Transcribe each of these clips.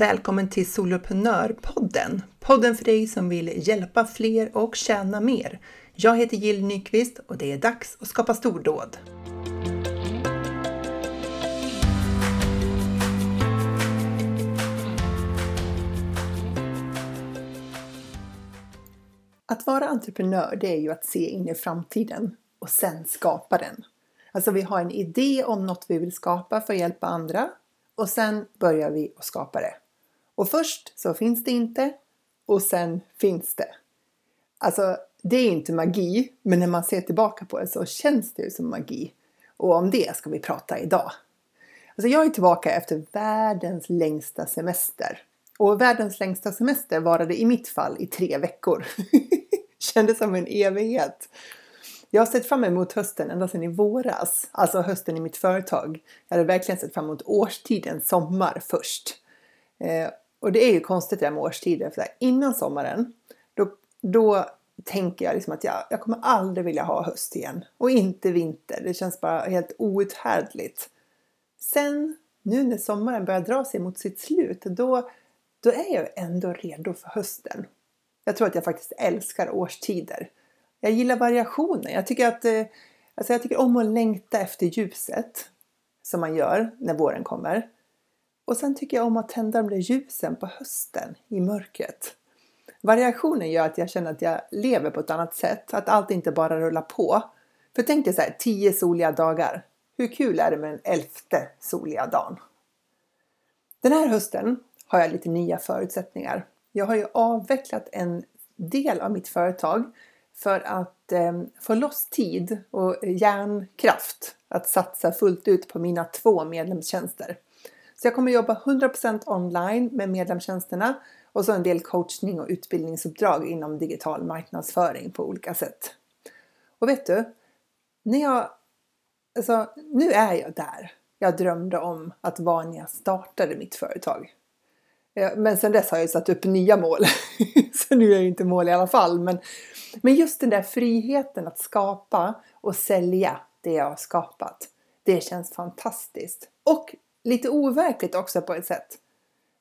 Välkommen till Soloprenörpodden! Podden för dig som vill hjälpa fler och tjäna mer. Jag heter Jill Nyqvist och det är dags att skapa stordåd. Att vara entreprenör, det är ju att se in i framtiden och sen skapa den. Alltså vi har en idé om något vi vill skapa för att hjälpa andra och sen börjar vi att skapa det. Och först så finns det inte och sen finns det. Alltså, det är inte magi, men när man ser tillbaka på det så känns det ju som magi. Och om det ska vi prata idag. Alltså jag är tillbaka efter världens längsta semester. Och världens längsta semester varade i mitt fall i tre veckor. Kändes som en evighet. Jag har sett fram emot hösten ända sedan i våras, alltså hösten i mitt företag. Jag hade verkligen sett fram emot årstiden sommar först. Eh, och det är ju konstigt det där med årstider, för innan sommaren då, då tänker jag liksom att jag, jag kommer aldrig vilja ha höst igen. Och inte vinter, det känns bara helt outhärdligt. Sen, nu när sommaren börjar dra sig mot sitt slut, då, då är jag ändå redo för hösten. Jag tror att jag faktiskt älskar årstider. Jag gillar variationen. Jag tycker, att, eh, alltså jag tycker om att längta efter ljuset som man gör när våren kommer. Och sen tycker jag om att tända de där ljusen på hösten i mörkret. Variationen gör att jag känner att jag lever på ett annat sätt, att allt inte bara rullar på. För tänk dig så här, tio soliga dagar. Hur kul är det med den elfte soliga dagen? Den här hösten har jag lite nya förutsättningar. Jag har ju avvecklat en del av mitt företag för att eh, få loss tid och hjärnkraft att satsa fullt ut på mina två medlemstjänster. Så jag kommer jobba 100% online med medlemstjänsterna och så en del coachning och utbildningsuppdrag inom digital marknadsföring på olika sätt. Och vet du, när jag, alltså, nu är jag där jag drömde om att vara när jag startade mitt företag. Eh, men sen dess har jag satt upp nya mål. så nu är jag inte mål i alla fall. Men, men just den där friheten att skapa och sälja det jag har skapat. Det känns fantastiskt. Och lite overkligt också på ett sätt.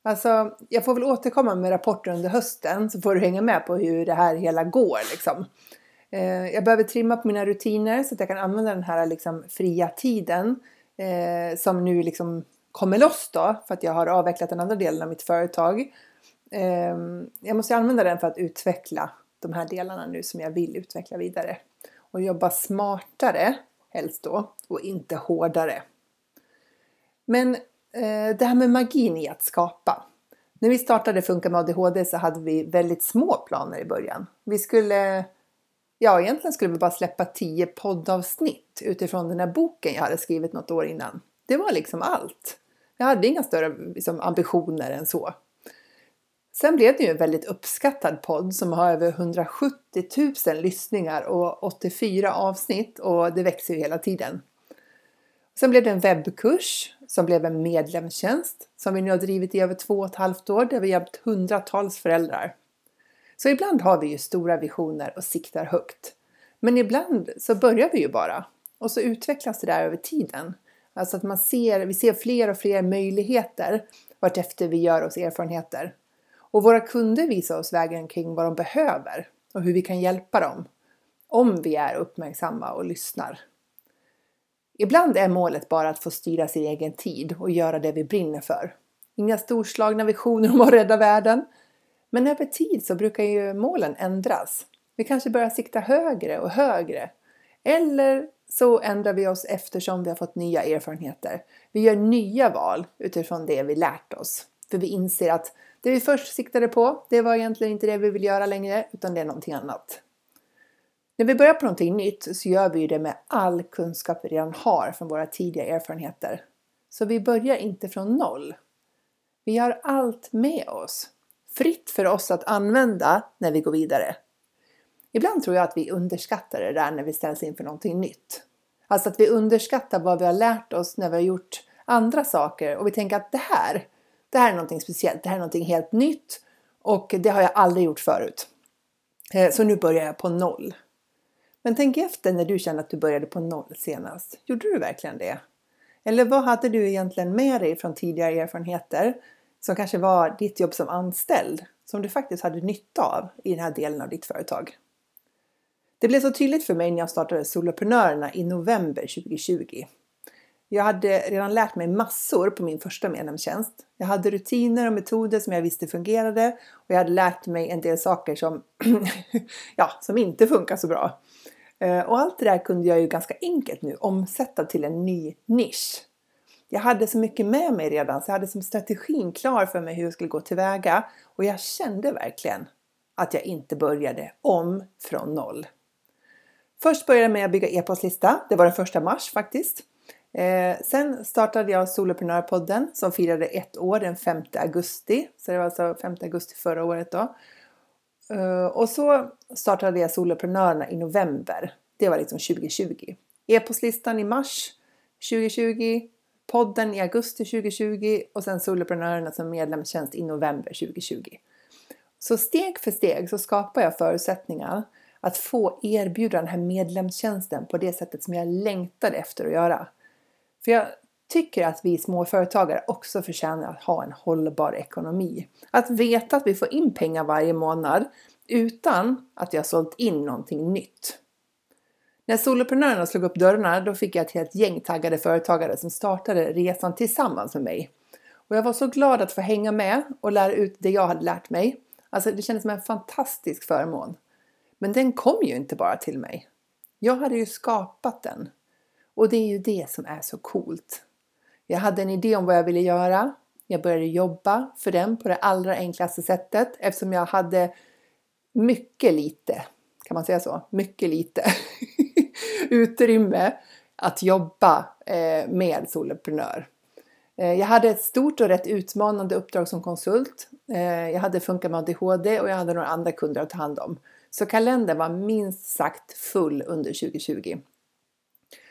Alltså, jag får väl återkomma med rapporter under hösten så får du hänga med på hur det här hela går. Liksom. Eh, jag behöver trimma på mina rutiner så att jag kan använda den här liksom, fria tiden eh, som nu liksom kommer loss då för att jag har avvecklat den andra delen av mitt företag. Eh, jag måste använda den för att utveckla de här delarna nu som jag vill utveckla vidare. Och jobba smartare helst då och inte hårdare. Men eh, det här med magin i att skapa. När vi startade Funka med ADHD så hade vi väldigt små planer i början. Vi skulle, ja egentligen skulle vi bara släppa tio poddavsnitt utifrån den här boken jag hade skrivit något år innan. Det var liksom allt. Jag hade inga större liksom, ambitioner än så. Sen blev det ju en väldigt uppskattad podd som har över 170 000 lyssningar och 84 avsnitt och det växer ju hela tiden. Sen blev det en webbkurs som blev en medlemstjänst som vi nu har drivit i över två och ett halvt år där vi har hjälpt hundratals föräldrar. Så ibland har vi ju stora visioner och siktar högt. Men ibland så börjar vi ju bara och så utvecklas det där över tiden. Alltså att man ser, vi ser fler och fler möjligheter vartefter vi gör oss erfarenheter. Och våra kunder visar oss vägen kring vad de behöver och hur vi kan hjälpa dem. Om vi är uppmärksamma och lyssnar. Ibland är målet bara att få styra sin egen tid och göra det vi brinner för. Inga storslagna visioner om att rädda världen. Men över tid så brukar ju målen ändras. Vi kanske börjar sikta högre och högre. Eller så ändrar vi oss eftersom vi har fått nya erfarenheter. Vi gör nya val utifrån det vi lärt oss. För vi inser att det vi först siktade på, det var egentligen inte det vi vill göra längre, utan det är någonting annat. När vi börjar på någonting nytt så gör vi det med all kunskap vi redan har från våra tidiga erfarenheter. Så vi börjar inte från noll. Vi har allt med oss. Fritt för oss att använda när vi går vidare. Ibland tror jag att vi underskattar det där när vi ställs inför någonting nytt. Alltså att vi underskattar vad vi har lärt oss när vi har gjort andra saker och vi tänker att det här, det här är någonting speciellt, det här är någonting helt nytt och det har jag aldrig gjort förut. Eh, så nu börjar jag på noll. Men tänk efter när du kände att du började på noll senast. Gjorde du verkligen det? Eller vad hade du egentligen med dig från tidigare erfarenheter? som kanske var ditt jobb som anställd som du faktiskt hade nytta av i den här delen av ditt företag. Det blev så tydligt för mig när jag startade Soloprenörerna i november 2020. Jag hade redan lärt mig massor på min första medlemstjänst. Jag hade rutiner och metoder som jag visste fungerade och jag hade lärt mig en del saker som, ja, som inte funkar så bra. Eh, och allt det där kunde jag ju ganska enkelt nu omsätta till en ny nisch. Jag hade så mycket med mig redan så jag hade som strategin klar för mig hur jag skulle gå tillväga och jag kände verkligen att jag inte började om från noll. Först började jag med att bygga e-postlista. Det var den första mars faktiskt. Eh, sen startade jag Soloprenörpodden som firade ett år den 5 augusti. Så det var alltså 5 augusti förra året då. Eh, och så startade jag Soloprenörerna i november. Det var liksom 2020. E-postlistan i mars 2020. Podden i augusti 2020 och sen Soloprenörerna som medlemstjänst i november 2020. Så steg för steg så skapar jag förutsättningar att få erbjuda den här medlemstjänsten på det sättet som jag längtade efter att göra. För jag tycker att vi småföretagare också förtjänar att ha en hållbar ekonomi. Att veta att vi får in pengar varje månad utan att vi har sålt in någonting nytt. När soloprenörerna slog upp dörrarna då fick jag ett helt gäng taggade företagare som startade resan tillsammans med mig. Och jag var så glad att få hänga med och lära ut det jag hade lärt mig. Alltså det kändes som en fantastisk förmån. Men den kom ju inte bara till mig. Jag hade ju skapat den. Och det är ju det som är så coolt. Jag hade en idé om vad jag ville göra. Jag började jobba för den på det allra enklaste sättet eftersom jag hade mycket lite, kan man säga så? Mycket lite utrymme att jobba eh, med soloprenör. Eh, jag hade ett stort och rätt utmanande uppdrag som konsult. Eh, jag hade Funka med ADHD och jag hade några andra kunder att ta hand om. Så kalendern var minst sagt full under 2020.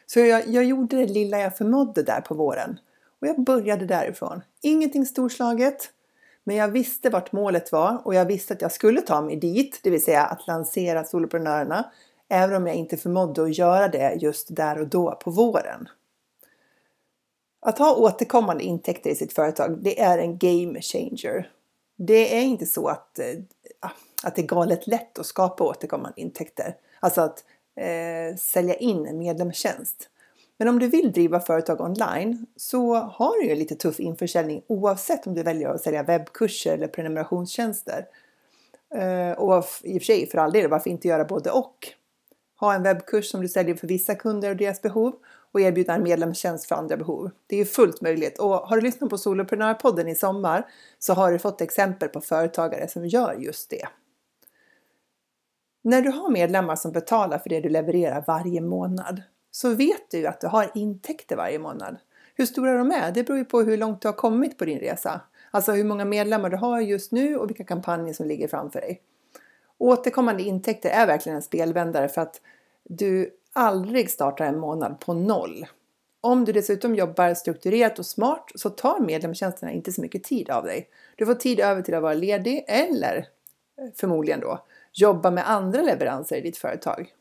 Så jag, jag gjorde det lilla jag förmådde där på våren. Och jag började därifrån. Ingenting storslaget. Men jag visste vart målet var och jag visste att jag skulle ta mig dit, det vill säga att lansera soloprenörerna, även om jag inte förmådde att göra det just där och då på våren. Att ha återkommande intäkter i sitt företag, det är en game changer. Det är inte så att, eh, att det är galet lätt att skapa återkommande intäkter. Alltså att eh, sälja in en medlemstjänst. Men om du vill driva företag online så har du ju lite tuff införsäljning oavsett om du väljer att sälja webbkurser eller prenumerationstjänster. Eh, och i och för sig för all del, varför inte göra både och? Ha en webbkurs som du säljer för vissa kunder och deras behov och erbjuda en medlemstjänst för andra behov. Det är ju fullt möjligt och har du lyssnat på Soloprenörpodden i sommar så har du fått exempel på företagare som gör just det. När du har medlemmar som betalar för det du levererar varje månad så vet du att du har intäkter varje månad. Hur stora de är, det beror ju på hur långt du har kommit på din resa. Alltså hur många medlemmar du har just nu och vilka kampanjer som ligger framför dig. Återkommande intäkter är verkligen en spelvändare för att du aldrig startar en månad på noll. Om du dessutom jobbar strukturerat och smart så tar medlemstjänsterna inte så mycket tid av dig. Du får tid över till att vara ledig eller eh, förmodligen då jobba med andra leveranser i ditt företag.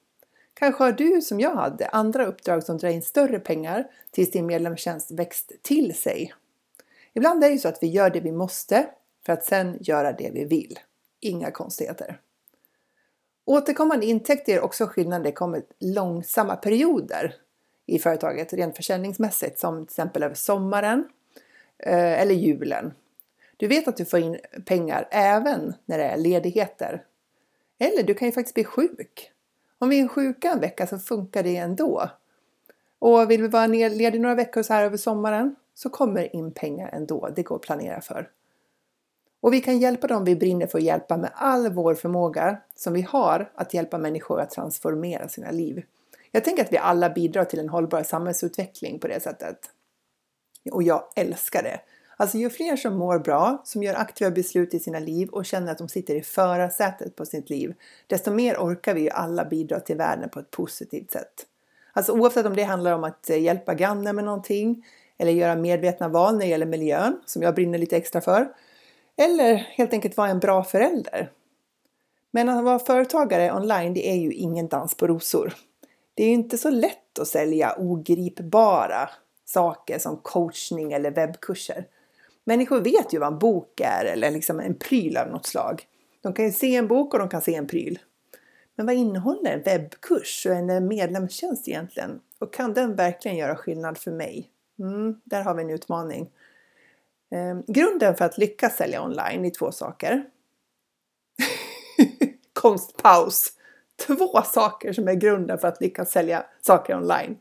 Kanske har du som jag hade andra uppdrag som drar in större pengar tills din medlemstjänst växt till sig. Ibland är det så att vi gör det vi måste för att sen göra det vi vill. Inga konstigheter. Återkommande intäkter är också skillnad det kommer långsamma perioder i företaget rent försäljningsmässigt som till exempel över sommaren eh, eller julen. Du vet att du får in pengar även när det är ledigheter eller du kan ju faktiskt bli sjuk. Om vi är sjuka en vecka så funkar det ändå. Och vill vi vara ledig några veckor så här över sommaren så kommer in pengar ändå. Det går att planera för. Och vi kan hjälpa dem vi brinner för att hjälpa med all vår förmåga som vi har att hjälpa människor att transformera sina liv. Jag tänker att vi alla bidrar till en hållbar samhällsutveckling på det sättet. Och jag älskar det. Alltså ju fler som mår bra, som gör aktiva beslut i sina liv och känner att de sitter i förarsätet på sitt liv, desto mer orkar vi alla bidra till världen på ett positivt sätt. Alltså oavsett om det handlar om att eh, hjälpa grannen med någonting eller göra medvetna val när det gäller miljön, som jag brinner lite extra för, eller helt enkelt vara en bra förälder. Men att vara företagare online, det är ju ingen dans på rosor. Det är ju inte så lätt att sälja ogripbara saker som coachning eller webbkurser. Människor vet ju vad en bok är eller liksom en pryl av något slag. De kan ju se en bok och de kan se en pryl. Men vad innehåller en webbkurs och en medlemstjänst egentligen? Och kan den verkligen göra skillnad för mig? Mm, där har vi en utmaning. Eh, grunden för att lyckas sälja online är två saker. Konstpaus! Två saker som är grunden för att lyckas sälja saker online.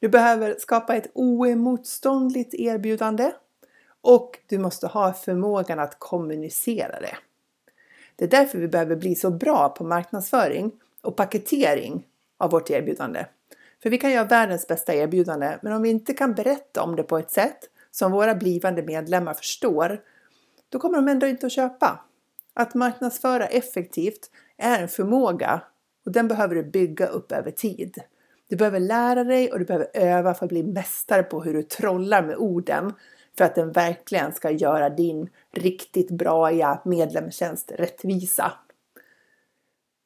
Du behöver skapa ett oemotståndligt erbjudande och du måste ha förmågan att kommunicera det. Det är därför vi behöver bli så bra på marknadsföring och paketering av vårt erbjudande. För vi kan göra världens bästa erbjudande, men om vi inte kan berätta om det på ett sätt som våra blivande medlemmar förstår, då kommer de ändå inte att köpa. Att marknadsföra effektivt är en förmåga och den behöver du bygga upp över tid. Du behöver lära dig och du behöver öva för att bli mästare på hur du trollar med orden för att den verkligen ska göra din riktigt bra medlemstjänst rättvisa.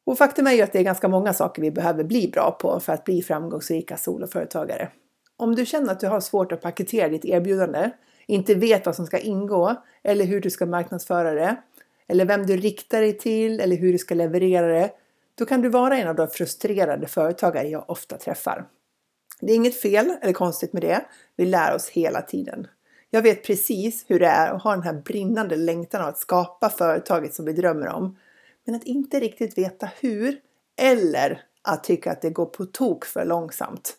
Och faktum är ju att det är ganska många saker vi behöver bli bra på för att bli framgångsrika soloföretagare. Om du känner att du har svårt att paketera ditt erbjudande, inte vet vad som ska ingå eller hur du ska marknadsföra det, eller vem du riktar dig till eller hur du ska leverera det, då kan du vara en av de frustrerade företagare jag ofta träffar. Det är inget fel eller konstigt med det. Vi lär oss hela tiden. Jag vet precis hur det är att ha den här brinnande längtan av att skapa företaget som vi drömmer om. Men att inte riktigt veta hur eller att tycka att det går på tok för långsamt.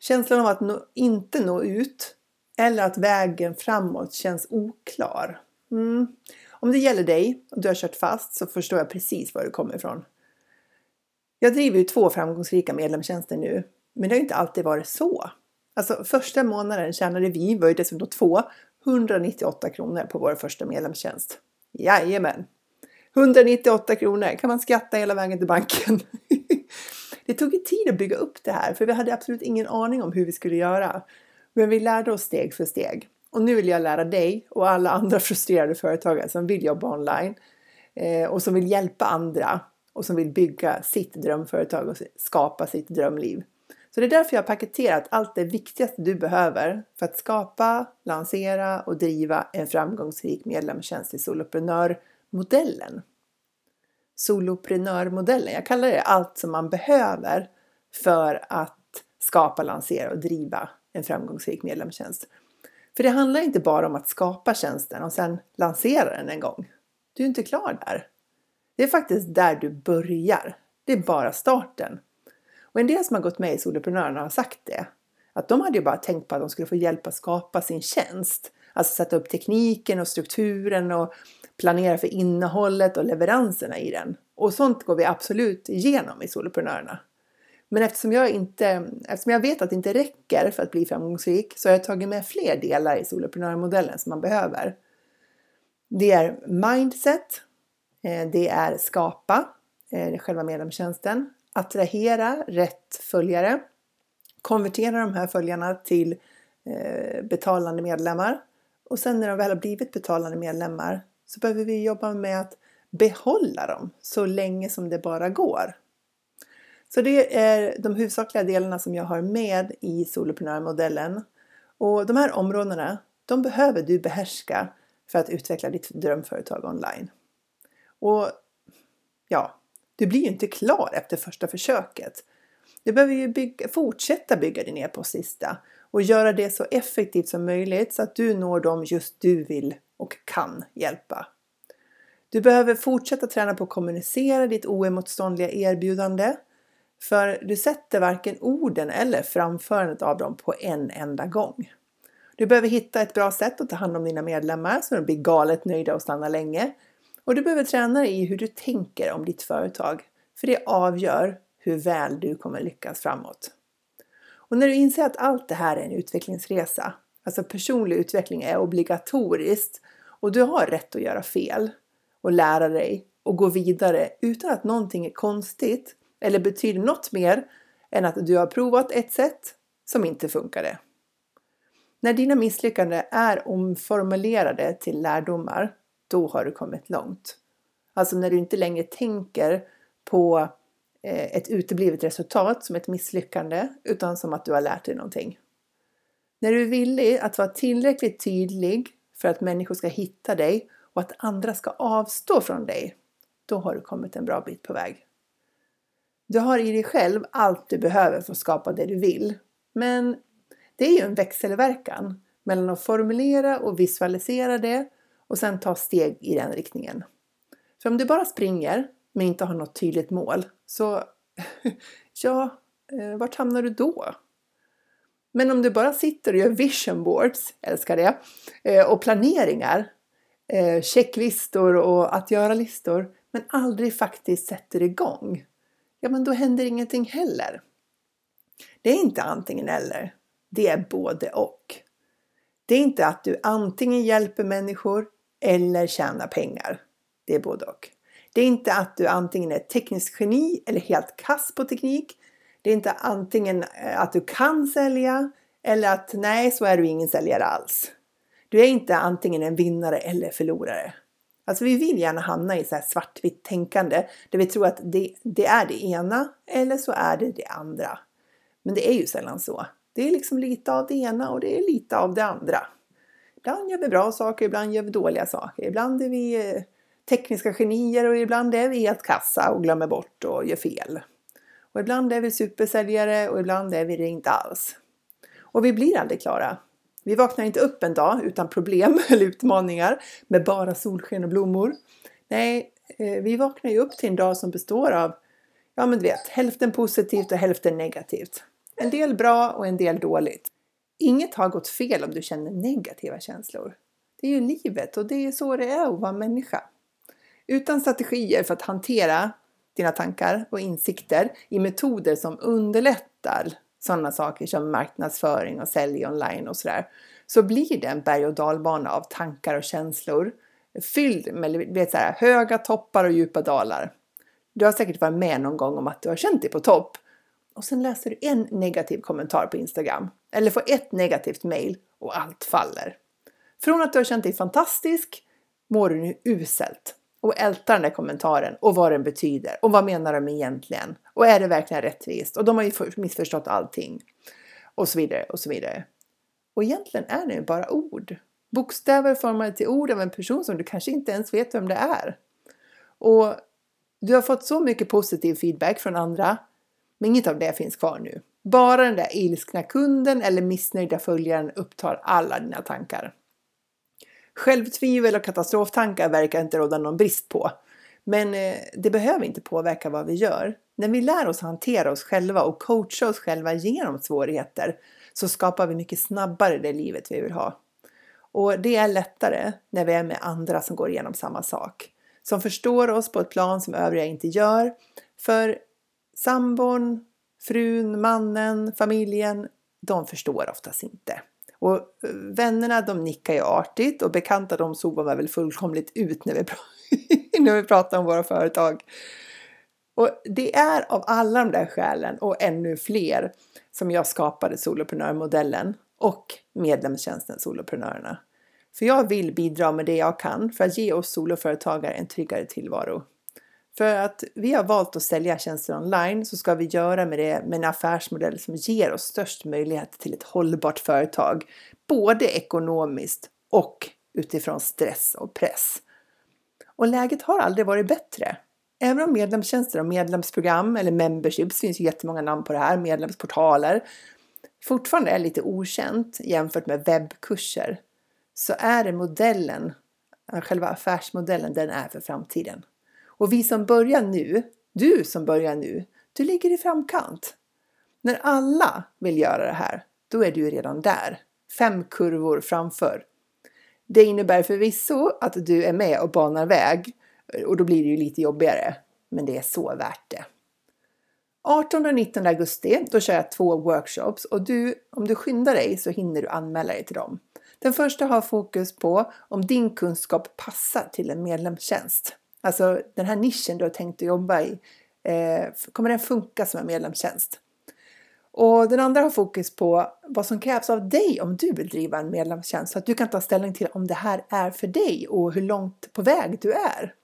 Känslan av att nå, inte nå ut eller att vägen framåt känns oklar. Mm. Om det gäller dig och du har kört fast så förstår jag precis var du kommer ifrån. Jag driver ju två framgångsrika medlemstjänster nu, men det har inte alltid varit så. Alltså första månaden tjänade vi, var ju dessutom två, 198 kronor på vår första medlemstjänst. Jajamän! 198 kronor kan man skratta hela vägen till banken. det tog ju tid att bygga upp det här för vi hade absolut ingen aning om hur vi skulle göra. Men vi lärde oss steg för steg. Och nu vill jag lära dig och alla andra frustrerade företagare som vill jobba online eh, och som vill hjälpa andra och som vill bygga sitt drömföretag och skapa sitt drömliv. Så det är därför jag har paketerat allt det viktigaste du behöver för att skapa, lansera och driva en framgångsrik medlemstjänst i soloprenörmodellen. Soloprenörmodellen, jag kallar det allt som man behöver för att skapa, lansera och driva en framgångsrik medlemstjänst. För det handlar inte bara om att skapa tjänsten och sen lansera den en gång. Du är inte klar där. Det är faktiskt där du börjar. Det är bara starten. Och en del som har gått med i Soloprenörerna har sagt det. Att de hade ju bara tänkt på att de skulle få hjälp att skapa sin tjänst. Alltså sätta upp tekniken och strukturen och planera för innehållet och leveranserna i den. Och sånt går vi absolut igenom i Soloprenörerna. Men eftersom jag, inte, eftersom jag vet att det inte räcker för att bli framgångsrik så har jag tagit med fler delar i soloprenörmodellen som man behöver. Det är mindset, eh, det är skapa, eh, själva medlemstjänsten, attrahera rätt följare, konvertera de här följarna till eh, betalande medlemmar och sen när de väl har blivit betalande medlemmar så behöver vi jobba med att behålla dem så länge som det bara går. Så det är de huvudsakliga delarna som jag har med i soloprenörmodellen. Och de här områdena, de behöver du behärska för att utveckla ditt drömföretag online. Och ja, du blir ju inte klar efter första försöket. Du behöver ju bygga, fortsätta bygga din e-postlista och göra det så effektivt som möjligt så att du når dem just du vill och kan hjälpa. Du behöver fortsätta träna på att kommunicera ditt oemotståndliga erbjudande för du sätter varken orden eller framförandet av dem på en enda gång. Du behöver hitta ett bra sätt att ta hand om dina medlemmar så de blir galet nöjda och stannar länge. Och du behöver träna dig i hur du tänker om ditt företag, för det avgör hur väl du kommer lyckas framåt. Och när du inser att allt det här är en utvecklingsresa, alltså personlig utveckling är obligatoriskt och du har rätt att göra fel och lära dig och gå vidare utan att någonting är konstigt eller betyder något mer än att du har provat ett sätt som inte funkade. När dina misslyckanden är omformulerade till lärdomar, då har du kommit långt. Alltså när du inte längre tänker på eh, ett uteblivet resultat som ett misslyckande utan som att du har lärt dig någonting. När du är villig att vara tillräckligt tydlig för att människor ska hitta dig och att andra ska avstå från dig, då har du kommit en bra bit på väg. Du har i dig själv allt du behöver för att skapa det du vill. Men det är ju en växelverkan mellan att formulera och visualisera det och sen ta steg i den riktningen. För om du bara springer men inte har något tydligt mål, så ja, eh, vart hamnar du då? Men om du bara sitter och gör vision boards, älskar det, eh, och planeringar, eh, checklistor och att göra-listor, men aldrig faktiskt sätter igång, ja men då händer ingenting heller. Det är inte antingen eller, det är både och. Det är inte att du antingen hjälper människor eller tjäna pengar. Det är både och. Det är inte att du antingen är tekniskt geni eller helt kass på teknik. Det är inte antingen eh, att du kan sälja eller att nej, så är du ingen säljare alls. Du är inte antingen en vinnare eller förlorare. Alltså vi vill gärna hamna i så här svartvitt tänkande där vi tror att det, det, är det ena eller så är det det andra. Men det är ju sällan så. Det är liksom lite av det ena och det är lite av det andra. Ibland gör vi bra saker, ibland gör vi dåliga saker. Ibland är vi eh, tekniska genier och ibland är vi helt kassa och glömmer bort och gör fel. Och ibland är vi supersäljare och ibland är vi det inte alls. Och vi blir aldrig klara. Vi vaknar inte upp en dag utan problem eller utmaningar med bara solsken och blommor. Nej, eh, vi vaknar ju upp till en dag som består av, ja men du vet, hälften positivt och hälften negativt. En del bra och en del dåligt. Inget har gått fel om du känner negativa känslor. Det är ju livet och det är så det är att vara människa. Utan strategier för att hantera dina tankar och insikter i metoder som underlättar sådana saker som marknadsföring och sälj online och sådär, så blir det en berg och dalbana av tankar och känslor fylld med vet, så här, höga toppar och djupa dalar. Du har säkert varit med någon gång om att du har känt dig på topp och sen läser du en negativ kommentar på Instagram eller får ett negativt mail och allt faller. Från att du har känt dig fantastisk mår du nu uselt och ältar den där kommentaren och vad den betyder och vad menar de egentligen och är det verkligen rättvist och de har ju missförstått allting och så vidare och så vidare. Och egentligen är det ju bara ord. Bokstäver formade till ord av en person som du kanske inte ens vet vem det är. Och du har fått så mycket positiv feedback från andra men inget av det finns kvar nu. Bara den där ilskna kunden eller missnöjda följaren upptar alla dina tankar. Självtvivel och katastroftankar verkar inte råda någon brist på. Men eh, det behöver inte påverka vad vi gör. När vi lär oss hantera oss själva och coacha oss själva genom svårigheter så skapar vi mycket snabbare det livet vi vill ha. Och det är lättare när vi är med andra som går igenom samma sak. Som förstår oss på ett plan som övriga inte gör. För sambon, frun, mannen, familjen, de förstår oftast inte. Och eh, vännerna de nickar ju artigt och bekanta de zoomar väl fullkomligt ut när vi, när vi pratar om våra företag. Och det är av alla de där skälen och ännu fler som jag skapade soloprenörmodellen och medlemstjänsten Soloprenörerna. För jag vill bidra med det jag kan för att ge oss soloföretagare en tryggare tillvaro. För att vi har valt att sälja tjänster online så ska vi göra med det med en affärsmodell som ger oss störst möjlighet till ett hållbart företag. Både ekonomiskt och utifrån stress och press. Och läget har aldrig varit bättre. Även om medlemstjänster och medlemsprogram eller memberships finns ju jättemånga namn på det här, medlemsportaler, fortfarande är lite okänt jämfört med webbkurser så är det modellen, själva affärsmodellen, den är för framtiden. Och vi som börjar nu, du som börjar nu, du ligger i framkant. När alla vill göra det här, då är du redan där. Fem kurvor framför. Det innebär förvisso att du är med och banar väg och då blir det ju lite jobbigare. Men det är så värt det. 18 och 19 augusti, då kör jag två workshops och du, om du skyndar dig så hinner du anmäla dig till dem. Den första har fokus på om din kunskap passar till en medlemstjänst. Alltså den här nischen du har tänkt att jobba i, eh, kommer den funka som en medlemstjänst? Och den andra har fokus på vad som krävs av dig om du vill driva en medlemstjänst så att du kan ta ställning till om det här är för dig och hur långt på väg du är.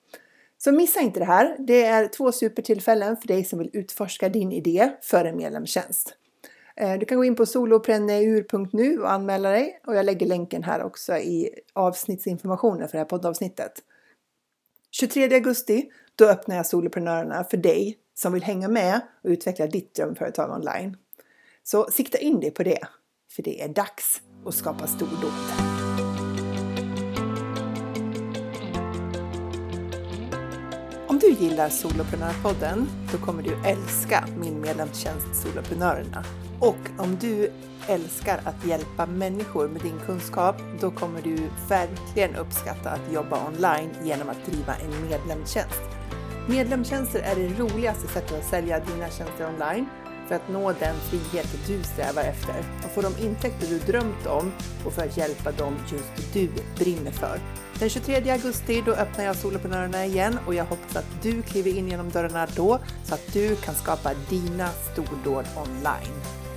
Så missa inte det här. Det är två supertillfällen för dig som vill utforska din idé för en medlemstjänst. Eh, du kan gå in på solopreneur.nu och anmäla dig och jag lägger länken här också i avsnittsinformationen för det här poddavsnittet. 23 augusti, då öppnar jag Soloprenörerna för dig som vill hänga med och utveckla ditt drömföretag online. Så sikta in dig på det, för det är dags att skapa stordåd. Om du gillar Soloprenörpodden, då kommer du älska min medlemstjänst Soloprenörerna. Och om du älskar att hjälpa människor med din kunskap, då kommer du verkligen uppskatta att jobba online genom att driva en medlemstjänst. Medlemstjänster är det roligaste sättet att sälja dina tjänster online för att nå den frihet du strävar efter och få de intäkter du drömt om och för att hjälpa dem just du brinner för. Den 23 augusti då öppnar jag Soloprenörerna igen och jag hoppas att du kliver in genom dörrarna då så att du kan skapa dina stordåd online.